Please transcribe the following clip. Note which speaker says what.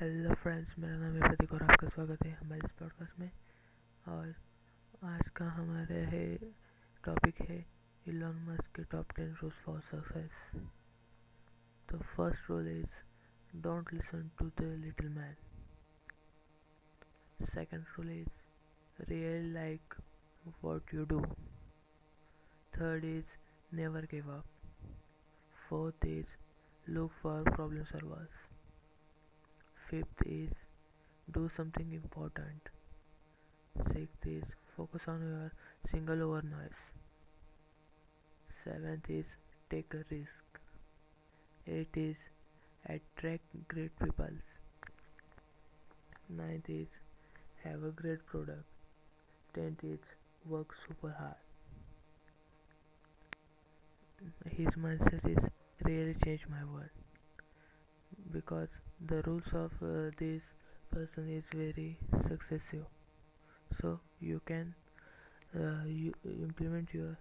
Speaker 1: Hello friends मेरा नाम है प्रतीक और आपका स्वागत है हमारे इस पॉडकास्ट में। और आज का हमारे है टॉपिक है इलॉन मस्क के top ten rules for success तो first rule is don't listen to the little man second rule is real like what you do third is never give up fourth is look for problem solvers Fifth is do something important. Sixth is focus on your single over noise. Seventh is take a risk. Eighth is attract great people. Ninth is have a great product. Tenth is work super hard. His mindset is really changed my world because the rules of uh, this person is very successive. So you can uh, you implement your